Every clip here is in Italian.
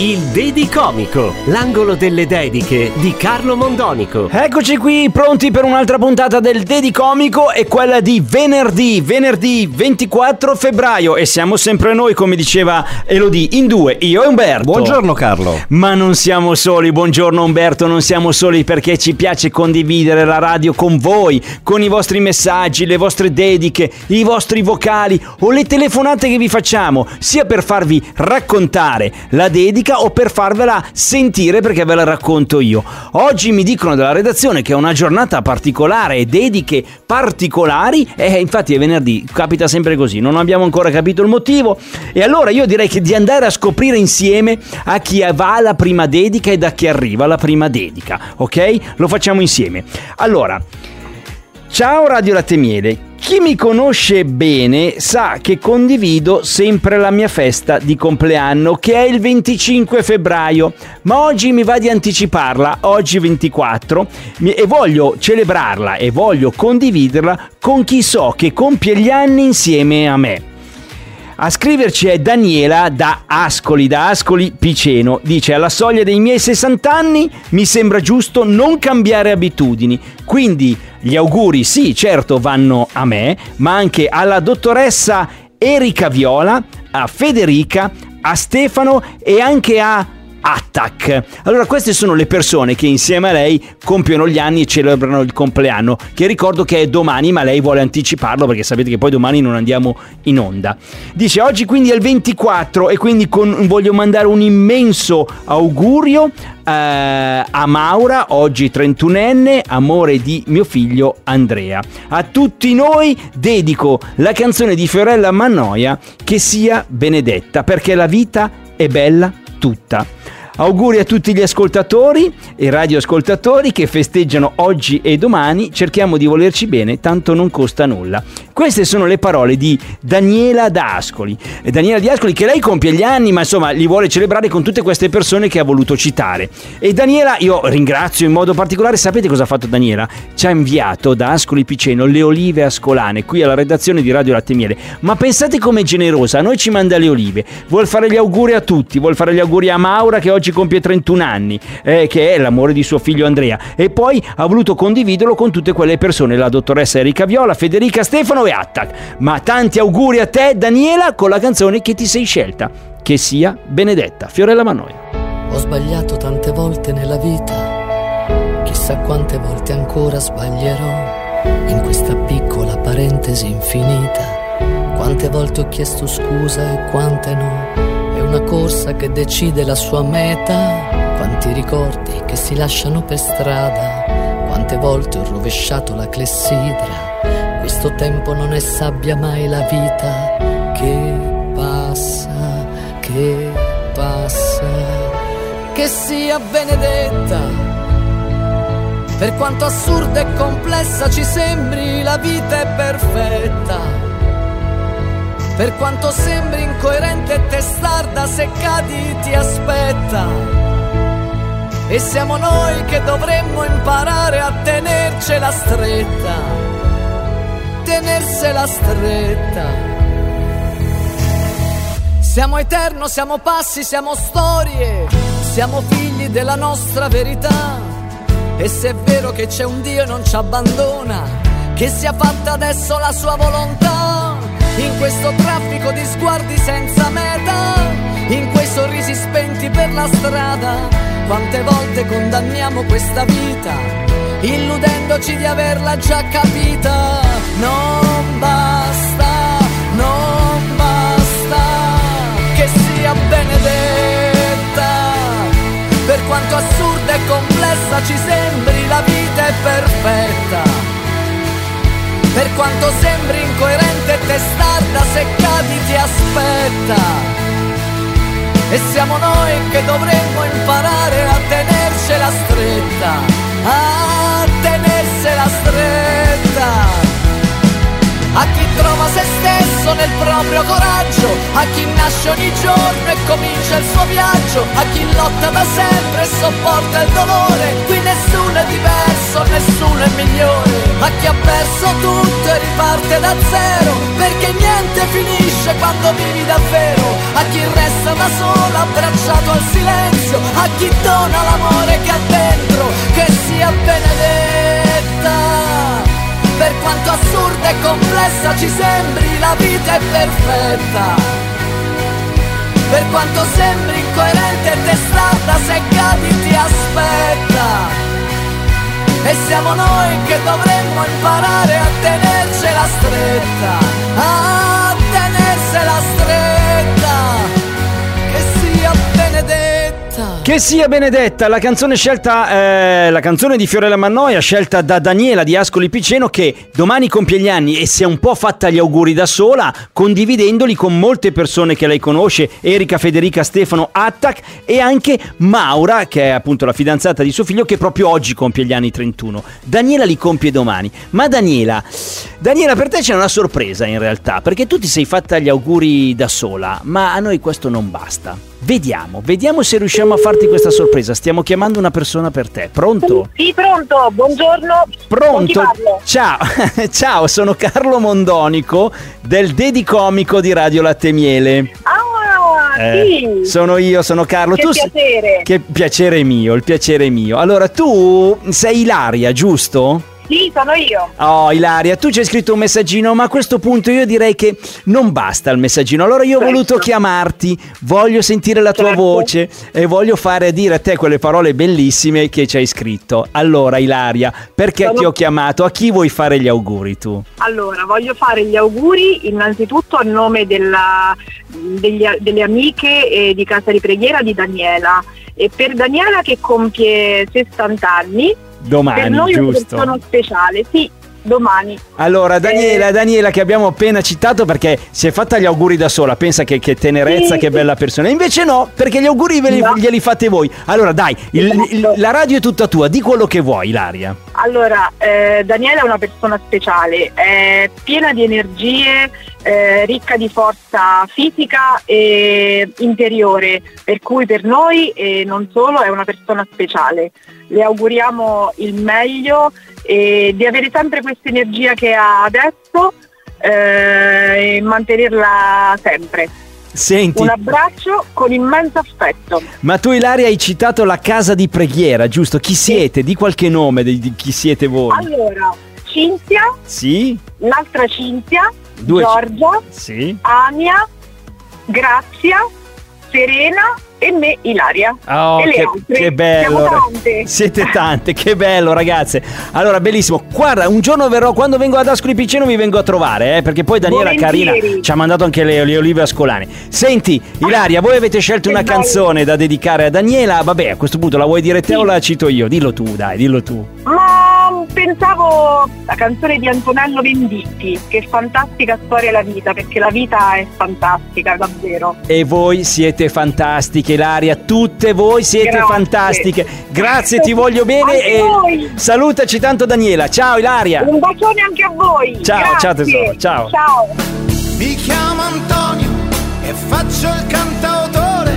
Il Dedicomico, l'angolo delle dediche di Carlo Mondonico. Eccoci qui pronti per un'altra puntata del Dedicomico e quella di venerdì, venerdì 24 febbraio e siamo sempre noi come diceva Elodie in due, io e Umberto. Buongiorno Carlo. Ma non siamo soli, buongiorno Umberto, non siamo soli perché ci piace condividere la radio con voi, con i vostri messaggi, le vostre dediche, i vostri vocali o le telefonate che vi facciamo, sia per farvi raccontare la dedica o per farvela sentire perché ve la racconto io. Oggi mi dicono dalla redazione che è una giornata particolare e dediche particolari e infatti è venerdì, capita sempre così, non abbiamo ancora capito il motivo e allora io direi che di andare a scoprire insieme a chi va alla prima dedica e da chi arriva alla prima dedica, ok? Lo facciamo insieme. Allora, ciao Radio Latte Miele. Chi mi conosce bene sa che condivido sempre la mia festa di compleanno che è il 25 febbraio, ma oggi mi va di anticiparla, oggi 24, mi- e voglio celebrarla e voglio condividerla con chi so che compie gli anni insieme a me. A scriverci è Daniela da Ascoli, da Ascoli Piceno. Dice: Alla soglia dei miei 60 anni mi sembra giusto non cambiare abitudini. Quindi gli auguri, sì, certo, vanno a me, ma anche alla dottoressa Erika Viola, a Federica, a Stefano e anche a Attack. Allora, queste sono le persone che insieme a lei compiono gli anni e celebrano il compleanno, che ricordo che è domani, ma lei vuole anticiparlo perché sapete che poi domani non andiamo in onda. Dice oggi quindi è il 24 e quindi con- voglio mandare un immenso augurio eh, a Maura, oggi 31enne, amore di mio figlio Andrea. A tutti noi dedico la canzone di Fiorella Mannoia che sia benedetta, perché la vita è bella tutta. Auguri a tutti gli ascoltatori e radioascoltatori che festeggiano oggi e domani. Cerchiamo di volerci bene, tanto non costa nulla. Queste sono le parole di Daniela da Ascoli. E Daniela di Ascoli che lei compie gli anni, ma insomma li vuole celebrare con tutte queste persone che ha voluto citare. E Daniela, io ringrazio in modo particolare, sapete cosa ha fatto Daniela? Ci ha inviato da Ascoli Piceno le olive ascolane qui alla redazione di Radio Latte Miele. Ma pensate com'è generosa, a noi ci manda le olive. Vuol fare gli auguri a tutti, vuol fare gli auguri a Maura che oggi compie 31 anni, eh, che è l'amore di suo figlio Andrea. E poi ha voluto condividerlo con tutte quelle persone, la dottoressa Erika Viola, Federica Stefano e Attac. Ma tanti auguri a te Daniela con la canzone che ti sei scelta. Che sia benedetta. Fiorella Mannoia. Ho sbagliato tante volte nella vita, chissà quante volte ancora sbaglierò in questa piccola parentesi infinita. Quante volte ho chiesto scusa e quante no. Una corsa che decide la sua meta. Quanti ricordi che si lasciano per strada. Quante volte ho rovesciato la clessidra. Questo tempo non è sabbia mai la vita che passa, che passa che sia benedetta. Per quanto assurda e complessa ci sembri, la vita è perfetta. Per quanto sembri incoerente e testarda, se cadi ti aspetta. E siamo noi che dovremmo imparare a tenercela stretta. Tenersela stretta. Siamo eterno, siamo passi, siamo storie, siamo figli della nostra verità. E se è vero che c'è un Dio e non ci abbandona, che sia fatta adesso la sua volontà. In questo traffico di sguardi senza meta, in quei sorrisi spenti per la strada, quante volte condanniamo questa vita, illudendoci di averla già capita. Non basta, non basta che sia benedetta. Per quanto assurda e complessa ci sembri, la vita è perfetta. Per quanto sembri incoerente e testarda, se cadi ti aspetta. E siamo noi che dovremmo imparare a tenercela stretta, a tenersela stretta. Trova se stesso nel proprio coraggio, a chi nasce ogni giorno e comincia il suo viaggio, a chi lotta da sempre e sopporta il dolore, qui nessuno è diverso, nessuno è migliore, a chi ha perso tutto e riparte da zero, perché niente finisce quando vivi davvero, a chi resta da solo abbracciato al silenzio, a chi dona l'amore che ha dentro, che sia benedetta. Per quanto assurda e complessa ci sembri, la vita è perfetta. Per quanto sembri incoerente e testarda, se cadi ti aspetta. E siamo noi che dovremmo imparare a tenercela stretta, a Che sia benedetta, la canzone scelta, eh, la canzone di Fiorella Mannoia, scelta da Daniela di Ascoli Piceno, che domani compie gli anni e si è un po' fatta gli auguri da sola, condividendoli con molte persone che lei conosce, Erika, Federica, Stefano, Attac e anche Maura, che è appunto la fidanzata di suo figlio, che proprio oggi compie gli anni 31. Daniela li compie domani. Ma Daniela, Daniela, per te c'è una sorpresa in realtà, perché tu ti sei fatta gli auguri da sola, ma a noi questo non basta. Vediamo, vediamo se riusciamo a farti questa sorpresa. Stiamo chiamando una persona per te. Pronto? Sì, pronto, buongiorno. Pronto? Ciao, ciao, sono Carlo Mondonico del Dedicomico di Radio Latte Miele. Ah, Eh, sì. Sono io, sono Carlo. Che tu sei- piacere. Che piacere mio, il piacere mio. Allora, tu sei Ilaria, giusto? Sì, sono io. Oh, Ilaria, tu ci hai scritto un messaggino, ma a questo punto io direi che non basta il messaggino. Allora io ho Certo. voluto chiamarti, voglio sentire la tua Certo. voce e voglio fare dire a te quelle parole bellissime che ci hai scritto. Allora, Ilaria, perché Sono- ti ho chiamato? A chi vuoi fare gli auguri tu? Allora, voglio fare gli auguri innanzitutto a nome della- degli- delle amiche eh, di Casa di Preghiera di Daniela. E per Daniela che compie 60 anni, per Domani, noi è una giusto? persona speciale. Sì, domani. Allora, Daniela, Eh, Daniela che abbiamo appena citato perché si è fatta gli auguri da sola, pensa che, che tenerezza, Sì, che bella persona. Invece no, perché gli auguri ve li, No. glieli fate voi. Allora, dai, il- il- Esatto. la radio è tutta tua, di quello che vuoi, Ilaria. Allora, eh, Daniela è una persona speciale, è piena di energie, eh, ricca di forza fisica e interiore, per cui per noi e non solo è una persona speciale. Le auguriamo il meglio e di avere sempre questa energia che ha adesso eh, e mantenerla sempre. Senti, Un abbraccio con immenso affetto. ma tu Ilaria hai citato la casa di preghiera, giusto? Chi siete? Di qualche nome di, di chi siete voi? Allora, Cinzia, Sì? l'altra Cinzia, Due- Giorgia, Sì? Ania, Grazia, Serena e me Ilaria. Oh, e le che, altre. che bello! Siamo tante. Siete tante, che bello ragazze. Allora, bellissimo. Guarda, un giorno verrò, quando vengo ad Ascoli Piceno vi vengo a trovare, eh, perché poi Daniela Volentieri. Carina ci ha mandato anche le, le olive ascolane. Senti, Ilaria, voi avete scelto una canzone da dedicare a Daniela. Vabbè, a questo punto la vuoi dire te o la cito io? Dillo tu, dai, dillo tu. Ma pensavo la canzone di Antonello Venditti, che fantastica storia la vita, perché la vita è fantastica, davvero. E voi siete fantastiche, Ilaria, tutte voi siete Grazie. fantastiche. Grazie, ti voglio bene Anche e voi. salutaci tanto Daniela. Ciao Ilaria. Un bacione anche a voi. Ciao, Grazie. ciao tesoro, ciao. Ciao. Mi chiamo Antonio e faccio il cantautore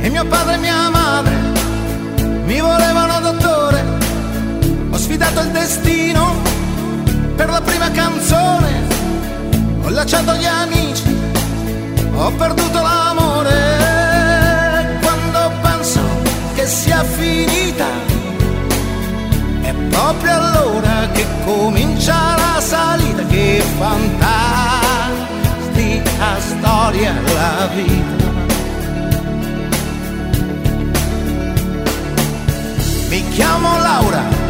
e mio padre e mia madre mi volevano dottore. Sfidato il destino per la prima canzone, ho lasciato gli amici, ho perduto l'amore. Quando penso che sia finita, è proprio allora che comincia la salita, che fantastica storia la vita. Mi chiamo Laura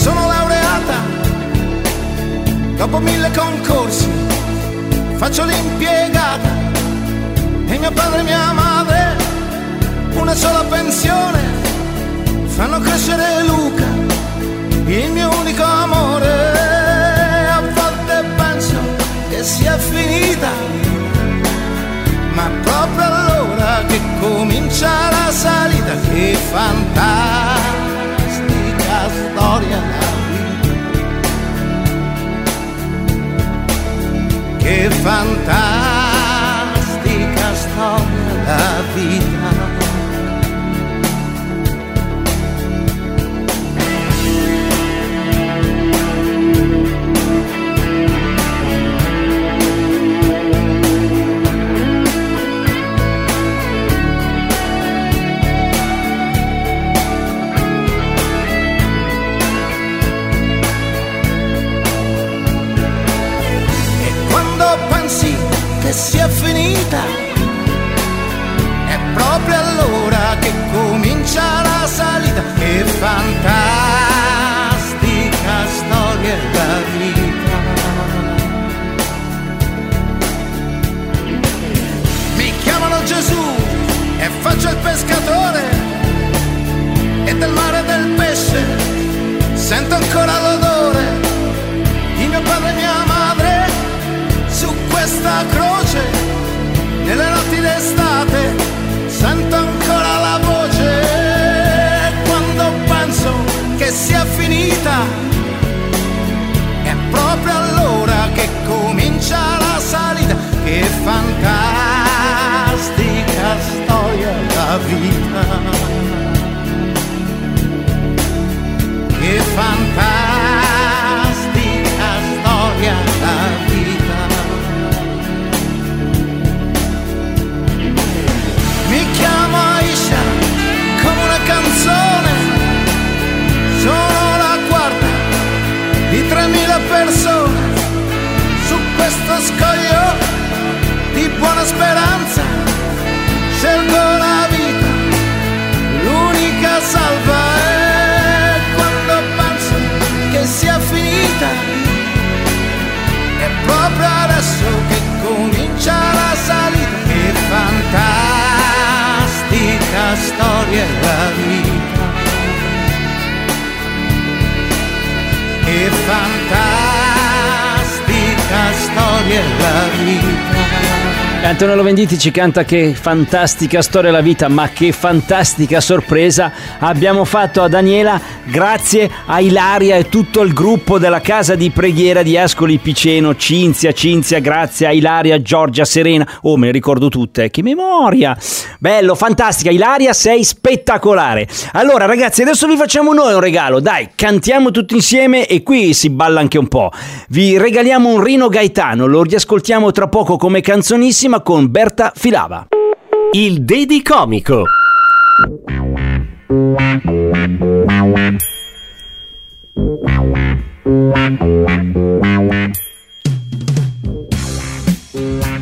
sono laureata. Dopo mille concorsi faccio l'impiegata e mio padre e mia madre una sola pensione fanno crescere Luca, il mio unico amore. A volte penso che sia finita, ma proprio allora che comincia la salita, che fantastica fantastica storia la vita. sento ancora l'odore You. Antonello Venditti ci canta che fantastica storia la vita, ma che fantastica sorpresa abbiamo fatto a Daniela grazie a Ilaria e tutto il gruppo della casa di preghiera di Ascoli Piceno, Cinzia, Cinzia, grazie a Ilaria, Giorgia, Serena, oh me le ricordo tutte, che memoria! Bello, fantastica, Ilaria sei spettacolare. Allora ragazzi, adesso vi facciamo noi un regalo, dai, cantiamo tutti insieme e qui si balla anche un po'. Vi regaliamo un Rino Gaetano, lo riascoltiamo tra poco come canzonissimo prima con Berta Filava. Il Dedi Comico. Wow.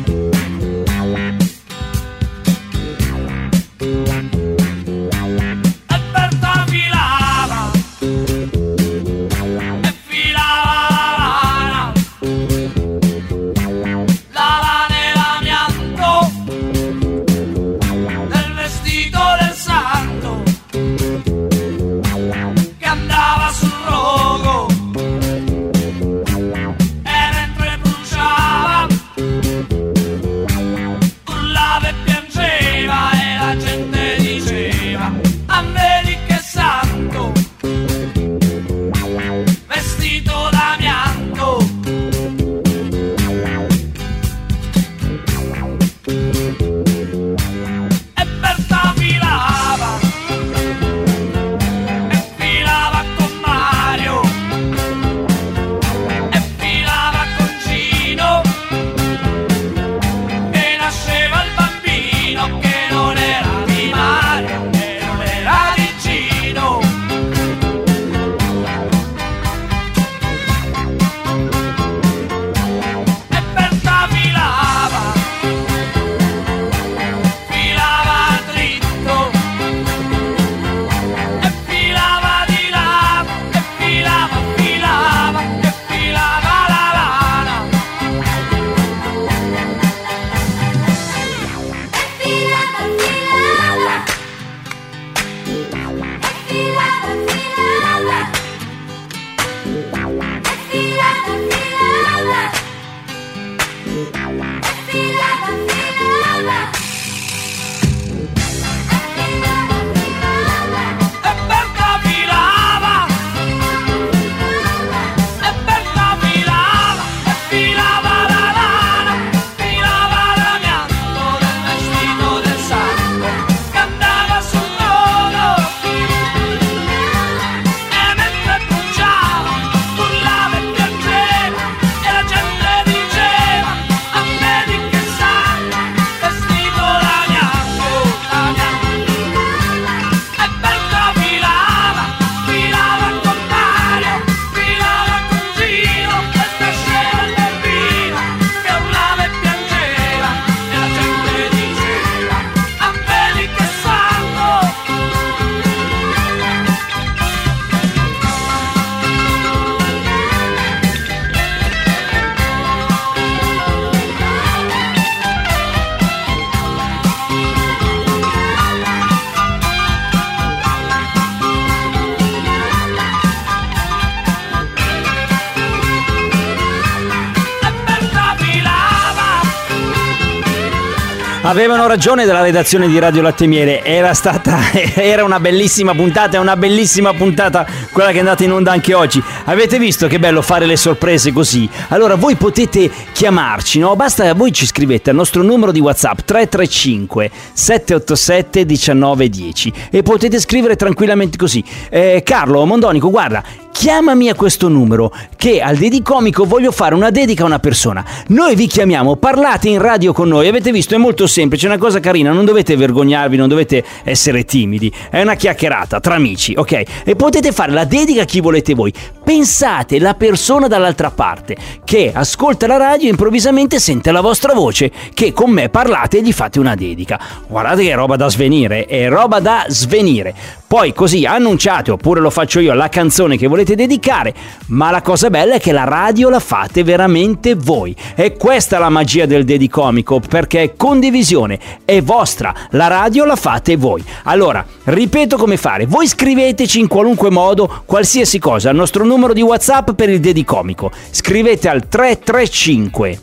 Avevano ragione della redazione di Radio Latte e Miele, era stata era una bellissima puntata, è una bellissima puntata quella che è andata in onda anche oggi. Avete visto che bello fare le sorprese così? Allora voi potete chiamarci, no? Basta voi ci scrivete al nostro numero di WhatsApp 335 787 1910 e potete scrivere tranquillamente così. Eh, Carlo Mondonico, guarda, chiamami a questo numero che al Dedicomico voglio fare una dedica a una persona. Noi vi chiamiamo, parlate in radio con noi. Avete visto, è molto semplice, è una cosa carina, non dovete vergognarvi, non dovete essere timidi. È una chiacchierata tra amici, ok? E potete fare la dedica a chi volete voi. Pensate la persona dall'altra parte che ascolta la radio e improvvisamente sente la vostra voce che con me parlate e gli fate una dedica. Guardate che roba da svenire, è roba da svenire. Poi così annunciate, oppure lo faccio io, la canzone che volete dedicare, ma la cosa bella è che la radio la fate veramente voi. E questa è la magia del Dedicomico, perché condivisione, è vostra, la radio la fate voi. Allora, ripeto come fare, voi scriveteci in qualunque modo, qualsiasi cosa, al nostro numero di WhatsApp per il Dedicomico. Scrivete al 335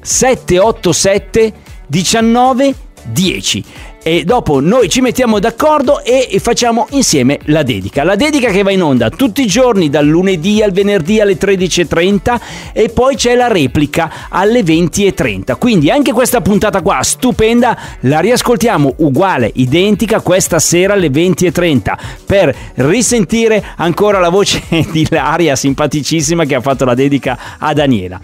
787 19 10 e dopo noi ci mettiamo d'accordo e facciamo insieme la dedica. La dedica che va in onda tutti i giorni dal lunedì al venerdì alle 13.30 e poi c'è la replica alle 20.30. Quindi anche questa puntata qua stupenda la riascoltiamo uguale, identica questa sera alle 20.30 per risentire ancora la voce di Laria simpaticissima che ha fatto la dedica a Daniela.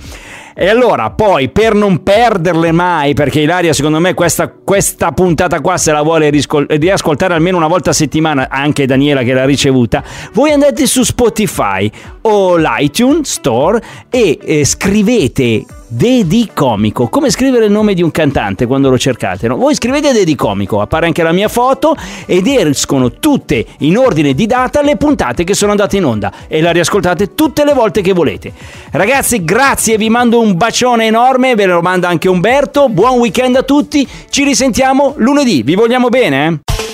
E allora, poi, per non perderle mai, perché Ilaria, secondo me, questa, questa puntata qua se la vuole riascoltare almeno una volta a settimana, anche Daniela che l'ha ricevuta, voi andate su Spotify o l'iTunes Store e eh, scrivete Dedi Comico, come scrivere il nome di un cantante quando lo cercate. No? Voi scrivete Dedi Comico, appare anche la mia foto ed escono tutte in ordine di data le puntate che sono andate in onda e la riascoltate tutte le volte che volete. Ragazzi, grazie, vi mando un bacione enorme, ve lo manda anche Umberto. Buon weekend a tutti, ci risentiamo lunedì, vi vogliamo bene? Eh?